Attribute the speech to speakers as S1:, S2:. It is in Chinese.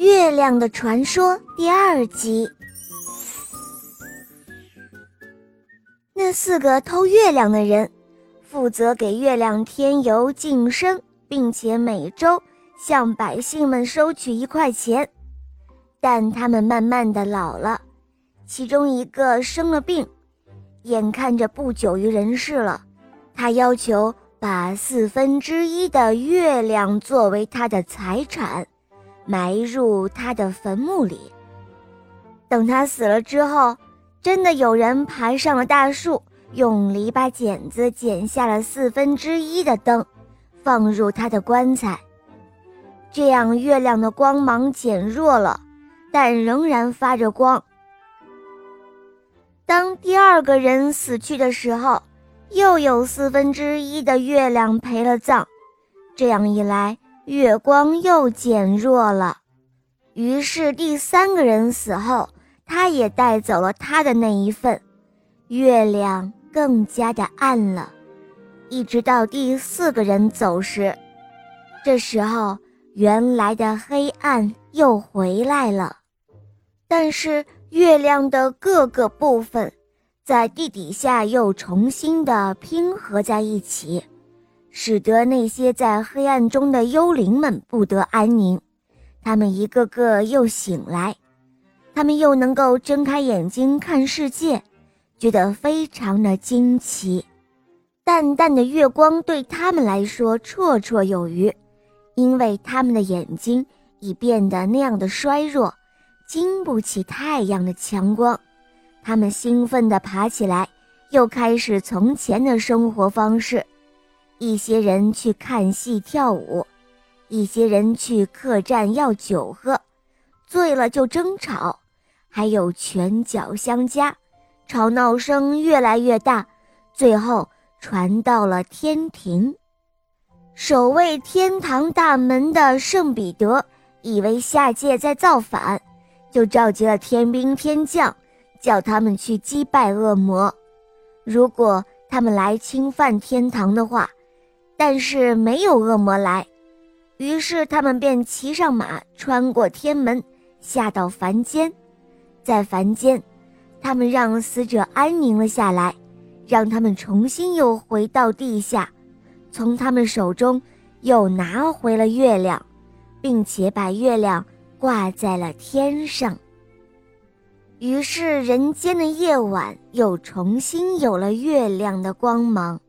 S1: 月亮的传说第二集。那四个偷月亮的人，负责给月亮添油净身，并且每周向百姓们收取一块钱。但他们慢慢的老了，其中一个生了病，眼看着不久于人世了，他要求把四分之一的月亮作为他的财产。埋入他的坟墓里。等他死了之后，真的有人爬上了大树，用篱笆剪子剪下了四分之一的灯，放入他的棺材。这样，月亮的光芒减弱了，但仍然发着光。当第二个人死去的时候，又有四分之一的月亮陪了葬。这样一来，月光又减弱了，于是第三个人死后，他也带走了他的那一份，月亮更加的暗了。一直到第四个人走时，这时候原来的黑暗又回来了，但是月亮的各个部分在地底下又重新的拼合在一起。使得那些在黑暗中的幽灵们不得安宁，他们一个个又醒来，他们又能够睁开眼睛看世界，觉得非常的惊奇。淡淡的月光对他们来说绰绰有余，因为他们的眼睛已变得那样的衰弱，经不起太阳的强光。他们兴奋地爬起来，又开始从前的生活方式。一些人去看戏跳舞，一些人去客栈要酒喝，醉了就争吵，还有拳脚相加，吵闹声越来越大，最后传到了天庭。守卫天堂大门的圣彼得以为下界在造反，就召集了天兵天将，叫他们去击败恶魔。如果他们来侵犯天堂的话，但是没有恶魔来，于是他们便骑上马，穿过天门，下到凡间。在凡间，他们让死者安宁了下来，让他们重新又回到地下，从他们手中又拿回了月亮，并且把月亮挂在了天上。于是人间的夜晚又重新有了月亮的光芒。